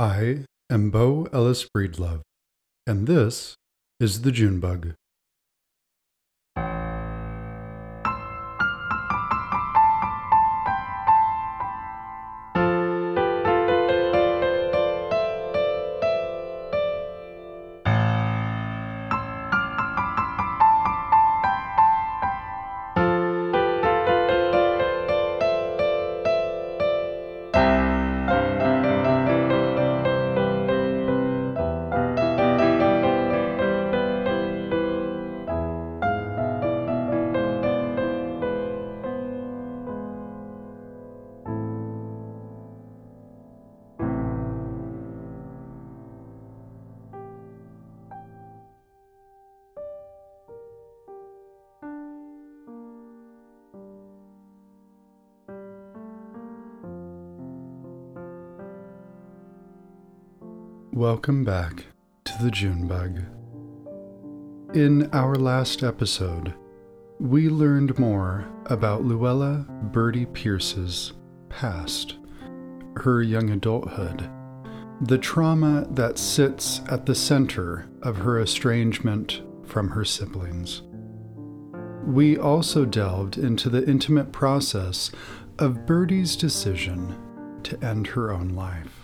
I am Bo Ellis Breedlove, and this is the June Bug. Welcome back to the June Bug. In our last episode, we learned more about Luella Birdie Pierce's past, her young adulthood, the trauma that sits at the center of her estrangement from her siblings. We also delved into the intimate process of Birdie's decision to end her own life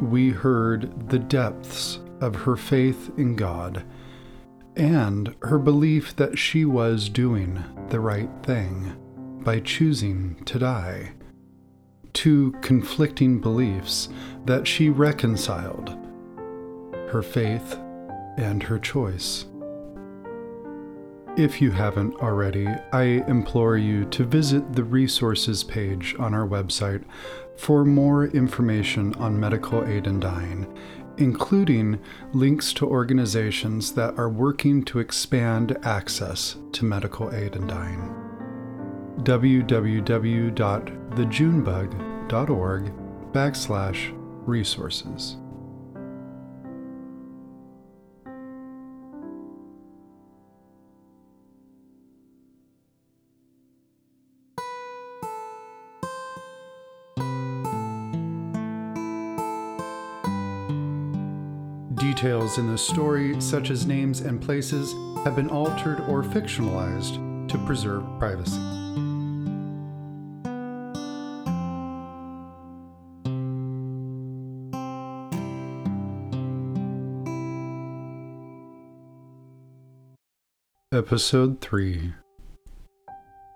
we heard the depths of her faith in God and her belief that she was doing the right thing by choosing to die. Two conflicting beliefs that she reconciled her faith and her choice. If you haven't already, I implore you to visit the resources page on our website for more information on medical aid in dying, including links to organizations that are working to expand access to medical aid in dying. www.thejunebug.org backslash resources. In the story, such as names and places, have been altered or fictionalized to preserve privacy. Episode 3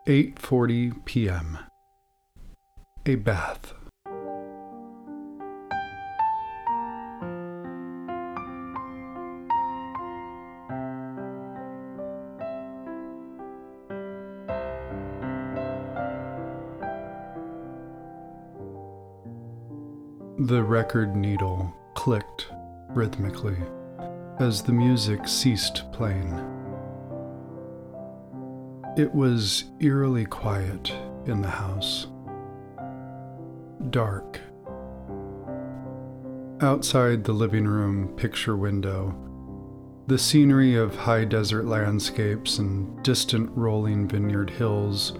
8:40 p.m. A bath. The record needle clicked rhythmically as the music ceased playing. It was eerily quiet in the house. Dark. Outside the living room picture window, the scenery of high desert landscapes and distant rolling vineyard hills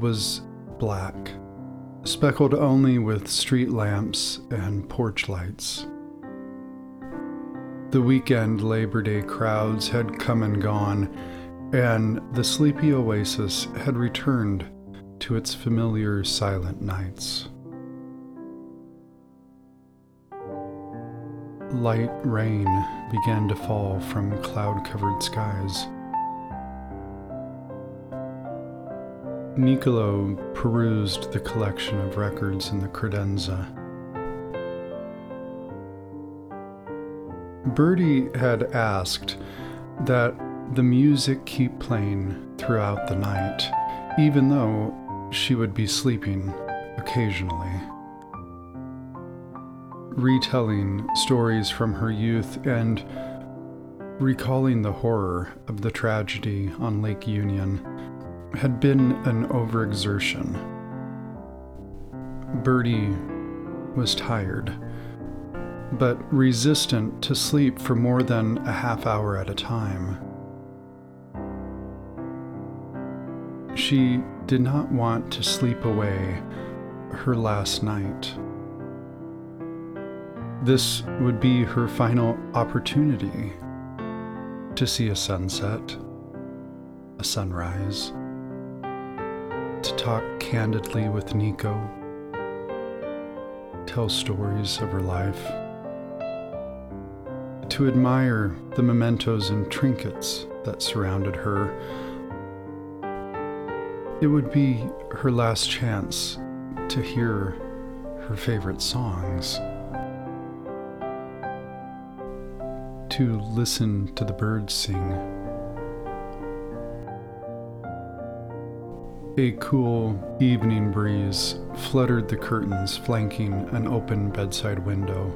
was black speckled only with street lamps and porch lights. The weekend Labor Day crowds had come and gone, and the sleepy oasis had returned to its familiar silent nights. Light rain began to fall from cloud covered skies. Nicolo perused the collection of records in the credenza. Birdie had asked that the music keep playing throughout the night, even though she would be sleeping occasionally. Retelling stories from her youth and recalling the horror of the tragedy on Lake Union had been an overexertion. Birdie was tired, but resistant to sleep for more than a half hour at a time. She did not want to sleep away her last night. this would be her final opportunity to see a sunset, a sunrise, to talk candidly with Nico, tell stories of her life, to admire the mementos and trinkets that surrounded her. It would be her last chance to hear her favorite songs. To listen to the birds sing. A cool evening breeze fluttered the curtains flanking an open bedside window.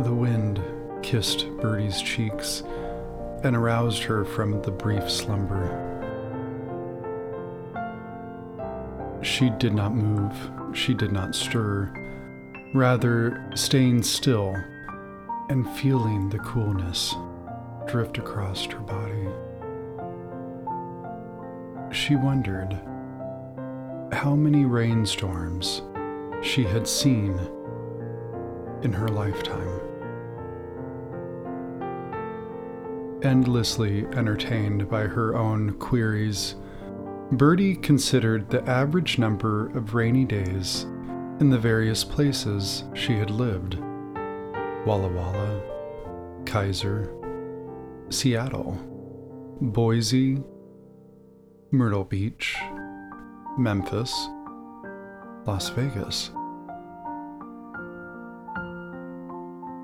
The wind kissed Birdie's cheeks and aroused her from the brief slumber. She did not move, she did not stir, rather, staying still and feeling the coolness drift across her body. She wondered how many rainstorms she had seen in her lifetime. Endlessly entertained by her own queries Birdie considered the average number of rainy days in the various places she had lived Walla Walla, Kaiser, Seattle, Boise, Myrtle Beach, Memphis, Las Vegas.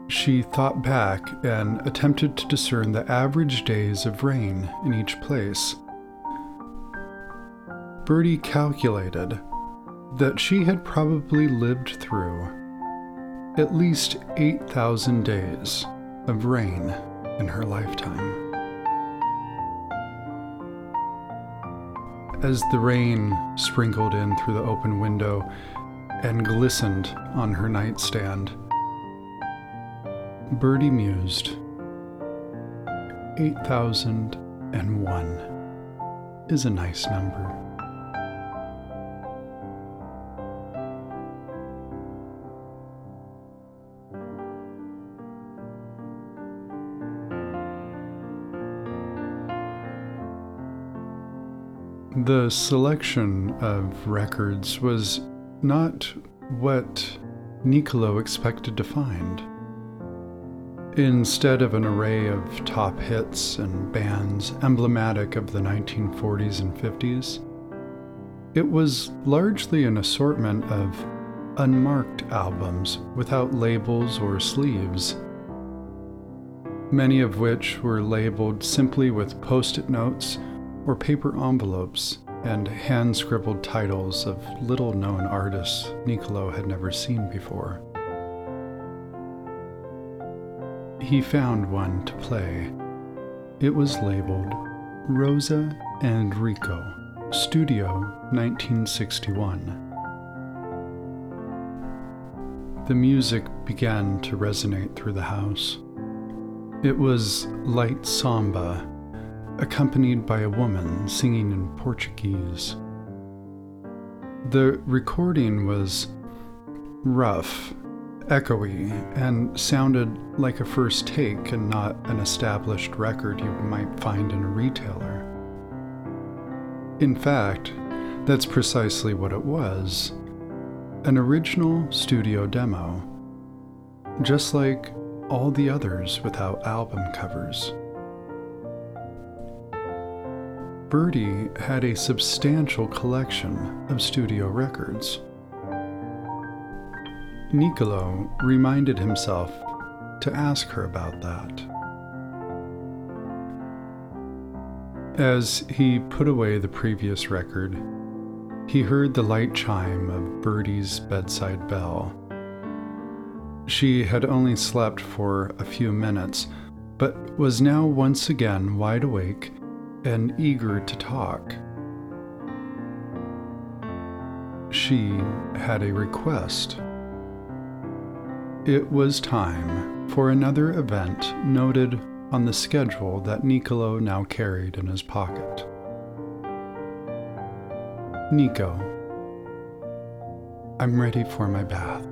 She thought back and attempted to discern the average days of rain in each place. Birdie calculated that she had probably lived through at least 8,000 days of rain in her lifetime. As the rain sprinkled in through the open window and glistened on her nightstand, Birdie mused 8,001 is a nice number. The selection of records was not what Nicolo expected to find. Instead of an array of top hits and bands emblematic of the 1940s and 50s, it was largely an assortment of unmarked albums without labels or sleeves, many of which were labeled simply with post it notes paper envelopes and hand scribbled titles of little known artists Nicolo had never seen before. He found one to play. It was labeled Rosa and Rico, Studio 1961. The music began to resonate through the house. It was light samba accompanied by a woman singing in Portuguese. The recording was rough, echoey, and sounded like a first take and not an established record you might find in a retailer. In fact, that's precisely what it was an original studio demo, just like all the others without album covers. Birdie had a substantial collection of studio records. Nicolo reminded himself to ask her about that. As he put away the previous record, he heard the light chime of Birdie's bedside bell. She had only slept for a few minutes, but was now once again wide awake and eager to talk. She had a request. It was time for another event noted on the schedule that Nicolo now carried in his pocket. Nico, I'm ready for my bath.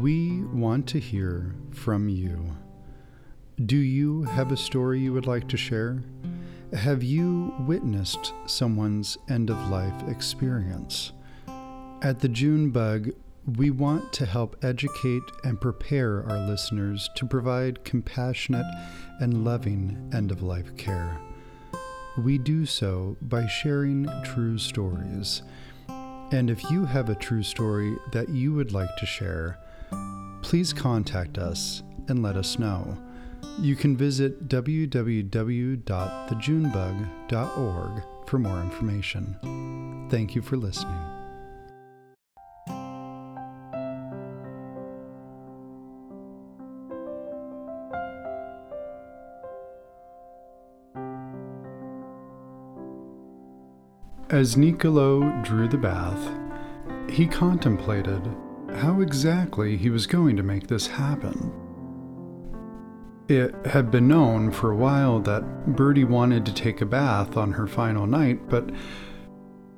We want to hear from you. Do you have a story you would like to share? Have you witnessed someone's end of life experience? At the June Bug, we want to help educate and prepare our listeners to provide compassionate and loving end of life care. We do so by sharing true stories. And if you have a true story that you would like to share, please contact us and let us know. You can visit www.thejunebug.org for more information. Thank you for listening. As Nicolo drew the bath, he contemplated how exactly he was going to make this happen. It had been known for a while that Birdie wanted to take a bath on her final night, but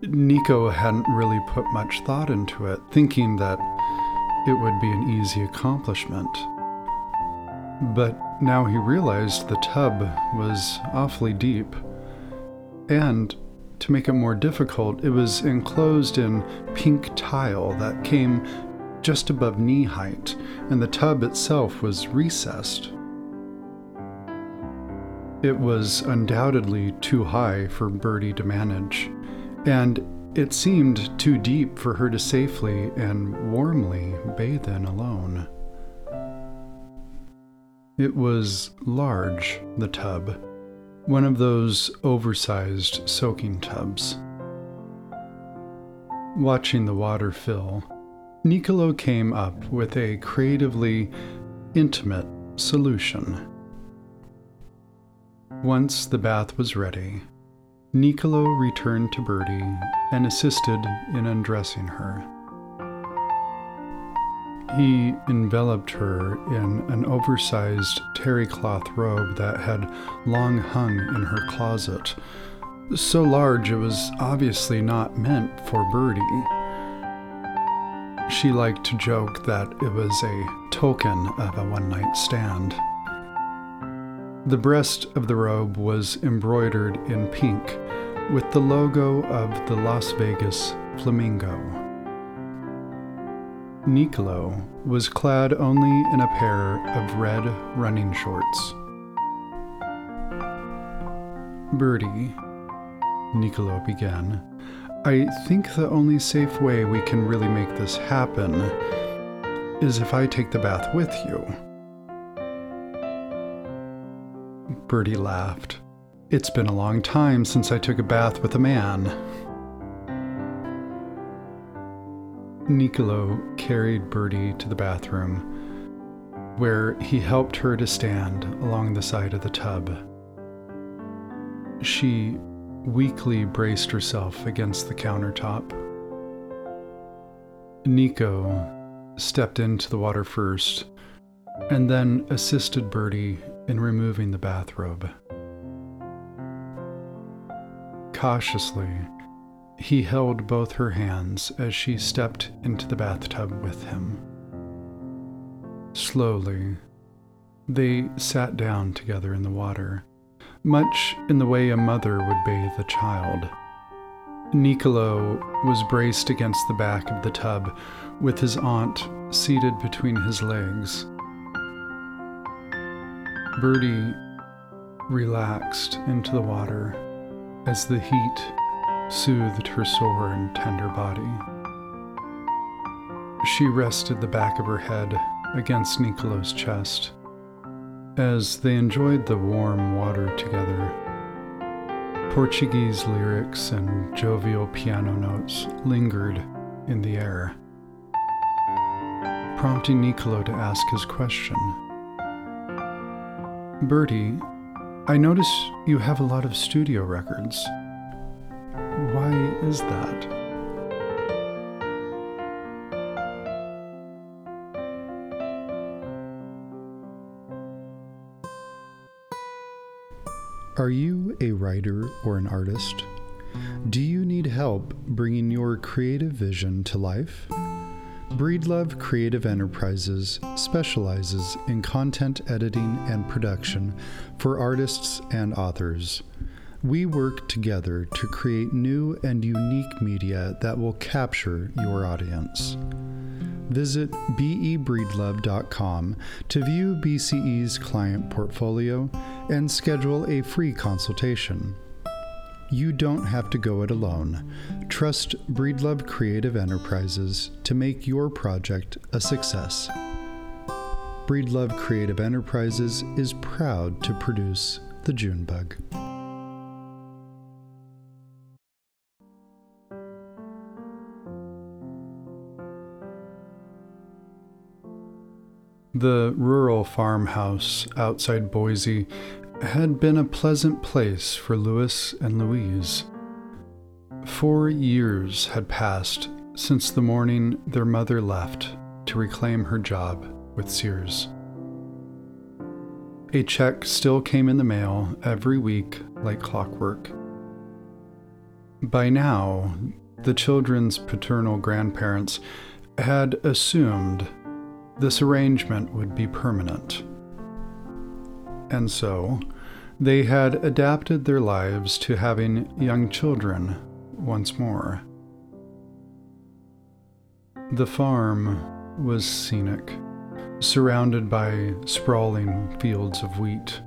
Nico hadn't really put much thought into it, thinking that it would be an easy accomplishment. But now he realized the tub was awfully deep, and to make it more difficult, it was enclosed in pink tile that came just above knee height, and the tub itself was recessed. It was undoubtedly too high for Birdie to manage, and it seemed too deep for her to safely and warmly bathe in alone. It was large, the tub, one of those oversized soaking tubs. Watching the water fill, Nicolo came up with a creatively intimate solution. Once the bath was ready, Nicolo returned to Birdie and assisted in undressing her. He enveloped her in an oversized terry cloth robe that had long hung in her closet, so large it was obviously not meant for Birdie. She liked to joke that it was a token of a one night stand. The breast of the robe was embroidered in pink with the logo of the Las Vegas Flamingo. Nicolo was clad only in a pair of red running shorts. Birdie, Nicolo began, I think the only safe way we can really make this happen is if I take the bath with you. Birdie laughed. It's been a long time since I took a bath with a man. Nicolo carried Birdie to the bathroom, where he helped her to stand along the side of the tub. She weakly braced herself against the countertop. Nico stepped into the water first and then assisted Birdie in removing the bathrobe. Cautiously, he held both her hands as she stepped into the bathtub with him. Slowly, they sat down together in the water, much in the way a mother would bathe a child. Nicolo was braced against the back of the tub, with his aunt seated between his legs. Birdie relaxed into the water as the heat soothed her sore and tender body. She rested the back of her head against Nicolo's chest as they enjoyed the warm water together. Portuguese lyrics and jovial piano notes lingered in the air, prompting Nicolo to ask his question. Birdie, I notice you have a lot of studio records. Why is that? Are you a writer or an artist? Do you need help bringing your creative vision to life? Breedlove Creative Enterprises specializes in content editing and production for artists and authors. We work together to create new and unique media that will capture your audience. Visit bebreedlove.com to view BCE's client portfolio and schedule a free consultation. You don't have to go it alone. Trust Breedlove Creative Enterprises to make your project a success. Breedlove Creative Enterprises is proud to produce the Junebug. The rural farmhouse outside Boise had been a pleasant place for Louis and Louise. Four years had passed since the morning their mother left to reclaim her job with Sears. A check still came in the mail every week like clockwork. By now, the children's paternal grandparents had assumed this arrangement would be permanent. And so, they had adapted their lives to having young children once more. The farm was scenic, surrounded by sprawling fields of wheat.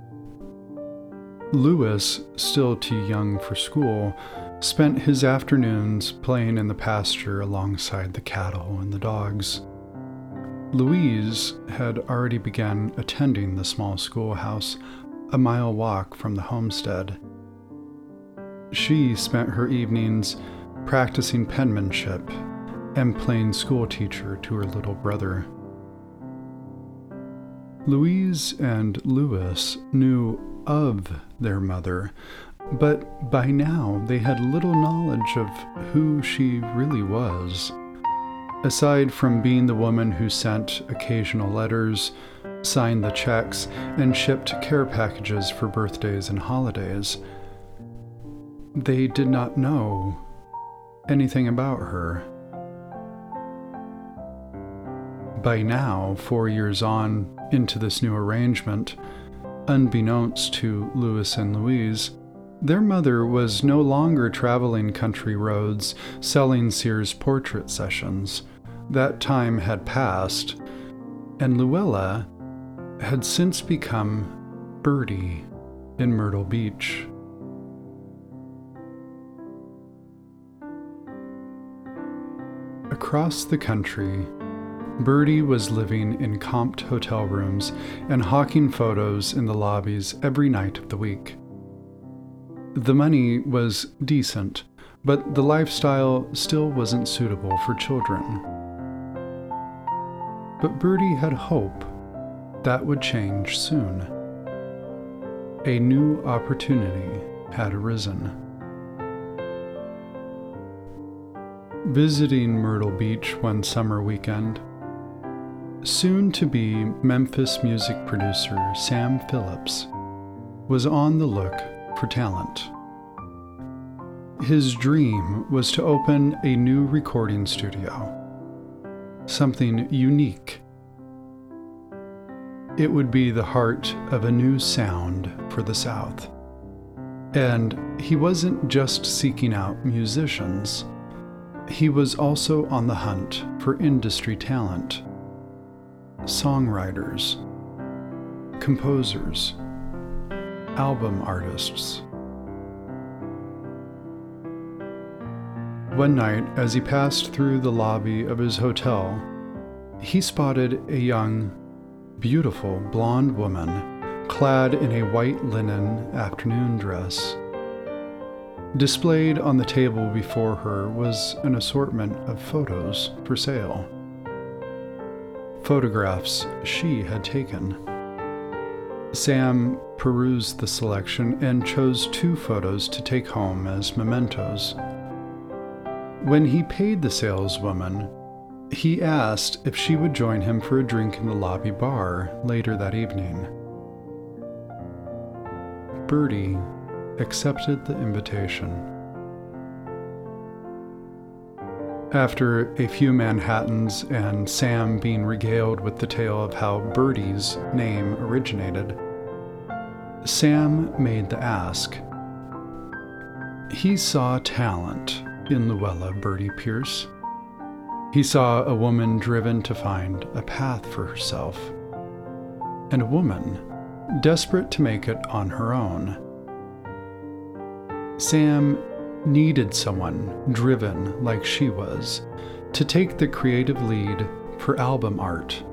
Louis, still too young for school, spent his afternoons playing in the pasture alongside the cattle and the dogs. Louise had already begun attending the small schoolhouse a mile walk from the homestead. She spent her evenings practicing penmanship and playing schoolteacher to her little brother. Louise and Louis knew of their mother, but by now they had little knowledge of who she really was. Aside from being the woman who sent occasional letters, signed the checks, and shipped care packages for birthdays and holidays. They did not know anything about her. By now, four years on into this new arrangement, unbeknownst to Louis and Louise, their mother was no longer traveling country roads selling Sears portrait sessions. That time had passed, and Luella had since become Birdie in Myrtle Beach. Across the country, Birdie was living in comped hotel rooms and hawking photos in the lobbies every night of the week. The money was decent, but the lifestyle still wasn't suitable for children. But Birdie had hope that would change soon. A new opportunity had arisen. Visiting Myrtle Beach one summer weekend, soon to be Memphis music producer Sam Phillips was on the look for talent. His dream was to open a new recording studio, something unique it would be the heart of a new sound for the South. And he wasn't just seeking out musicians, he was also on the hunt for industry talent songwriters, composers, album artists. One night, as he passed through the lobby of his hotel, he spotted a young beautiful blonde woman clad in a white linen afternoon dress. Displayed on the table before her was an assortment of photos for sale. Photographs she had taken. Sam perused the selection and chose two photos to take home as mementos. When he paid the saleswoman, he asked if she would join him for a drink in the lobby bar later that evening. Birdie accepted the invitation. After a few Manhattans and Sam being regaled with the tale of how Birdie's name originated, Sam made the ask. He saw talent in Luella Birdie Pierce. He saw a woman driven to find a path for herself, and a woman desperate to make it on her own. Sam needed someone driven like she was to take the creative lead for album art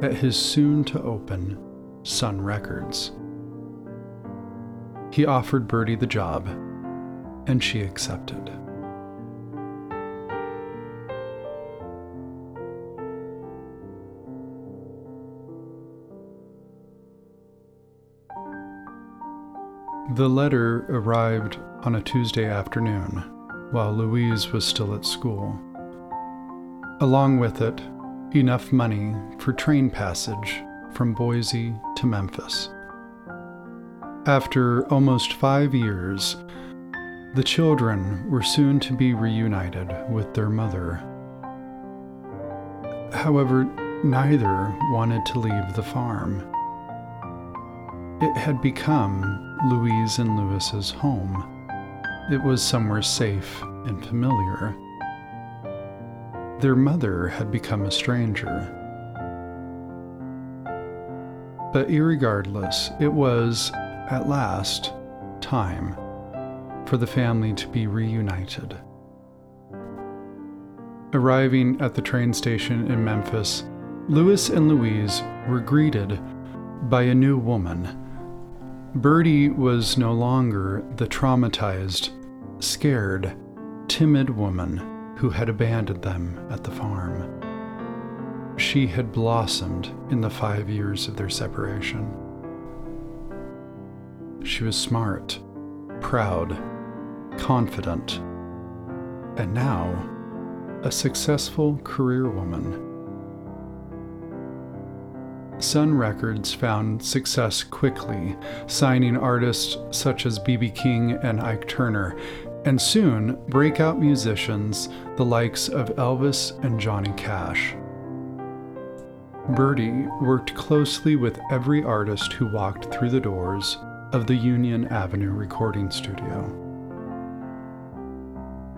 at his soon to open Sun Records. He offered Birdie the job, and she accepted. The letter arrived on a Tuesday afternoon while Louise was still at school. Along with it, enough money for train passage from Boise to Memphis. After almost five years, the children were soon to be reunited with their mother. However, neither wanted to leave the farm. It had become Louise and Louis's home. It was somewhere safe and familiar. Their mother had become a stranger. But irregardless, it was, at last, time for the family to be reunited. Arriving at the train station in Memphis, Louis and Louise were greeted by a new woman Birdie was no longer the traumatized, scared, timid woman who had abandoned them at the farm. She had blossomed in the five years of their separation. She was smart, proud, confident, and now a successful career woman. Sun Records found success quickly, signing artists such as B.B. King and Ike Turner, and soon breakout musicians the likes of Elvis and Johnny Cash. Birdie worked closely with every artist who walked through the doors of the Union Avenue recording studio.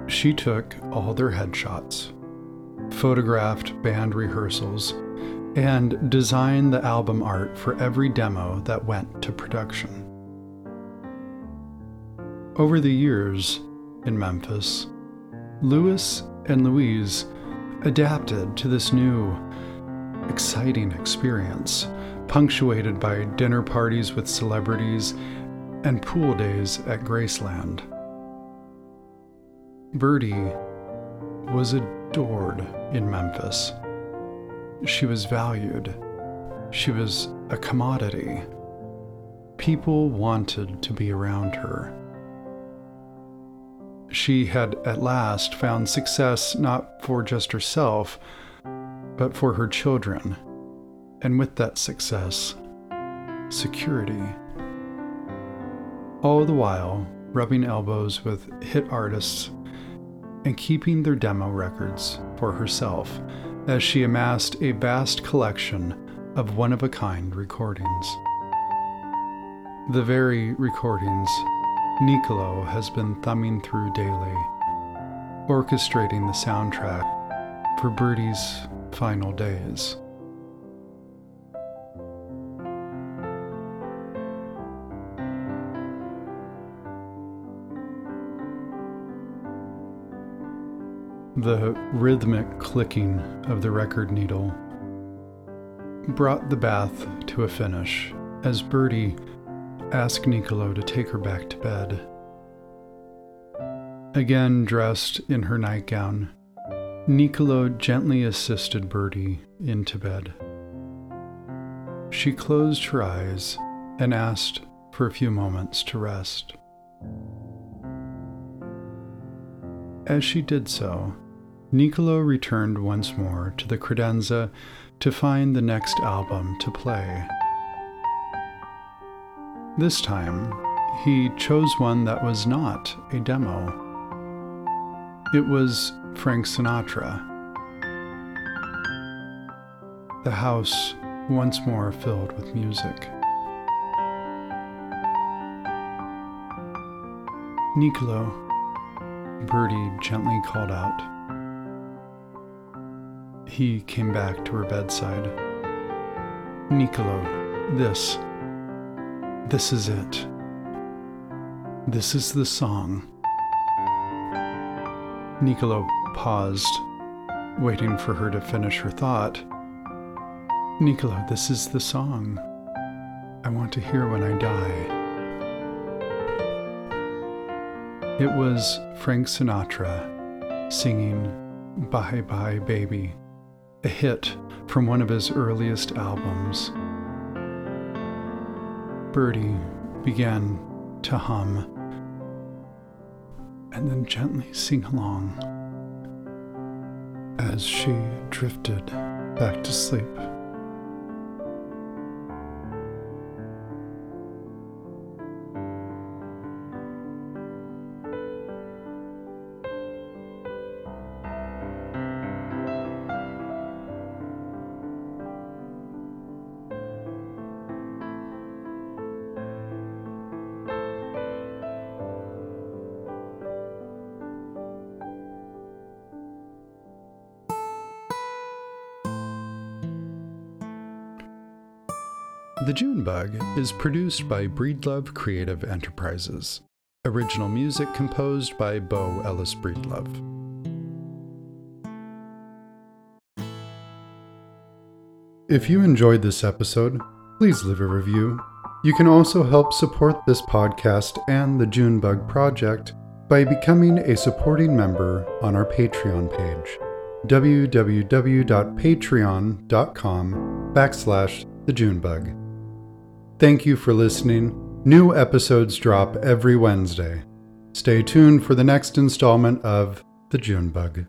She took all their headshots, photographed band rehearsals, and designed the album art for every demo that went to production. Over the years in Memphis, Louis and Louise adapted to this new, exciting experience, punctuated by dinner parties with celebrities and pool days at Graceland. Birdie was adored in Memphis she was valued. She was a commodity. People wanted to be around her. She had at last found success not for just herself, but for her children, and with that success, security. All the while, rubbing elbows with hit artists and keeping their demo records for herself as she amassed a vast collection of one of a kind recordings. The very recordings Nicolo has been thumbing through daily, orchestrating the soundtrack for Birdie's final days. The rhythmic clicking of the record needle brought the bath to a finish as Birdie asked Nicolo to take her back to bed. Again dressed in her nightgown, Nicolo gently assisted Birdie into bed. She closed her eyes and asked for a few moments to rest. As she did so, Nicolo returned once more to the credenza to find the next album to play. This time, he chose one that was not a demo. It was Frank Sinatra. The house once more filled with music. Nicolo, Birdie gently called out. He came back to her bedside. Nicolo, this, this is it. This is the song. Nicolo paused, waiting for her to finish her thought. Nicolo, this is the song. I want to hear when I die. It was Frank Sinatra singing Bye Bye Baby, a hit from one of his earliest albums. Birdie began to hum and then gently sing along as she drifted back to sleep. The June Bug is produced by Breedlove Creative Enterprises. Original music composed by Bo Ellis Breedlove. If you enjoyed this episode, please leave a review. You can also help support this podcast and the Junebug Project by becoming a supporting member on our Patreon page www.patreon.com backslash the Junebug. Thank you for listening. New episodes drop every Wednesday. Stay tuned for the next installment of The Junebug.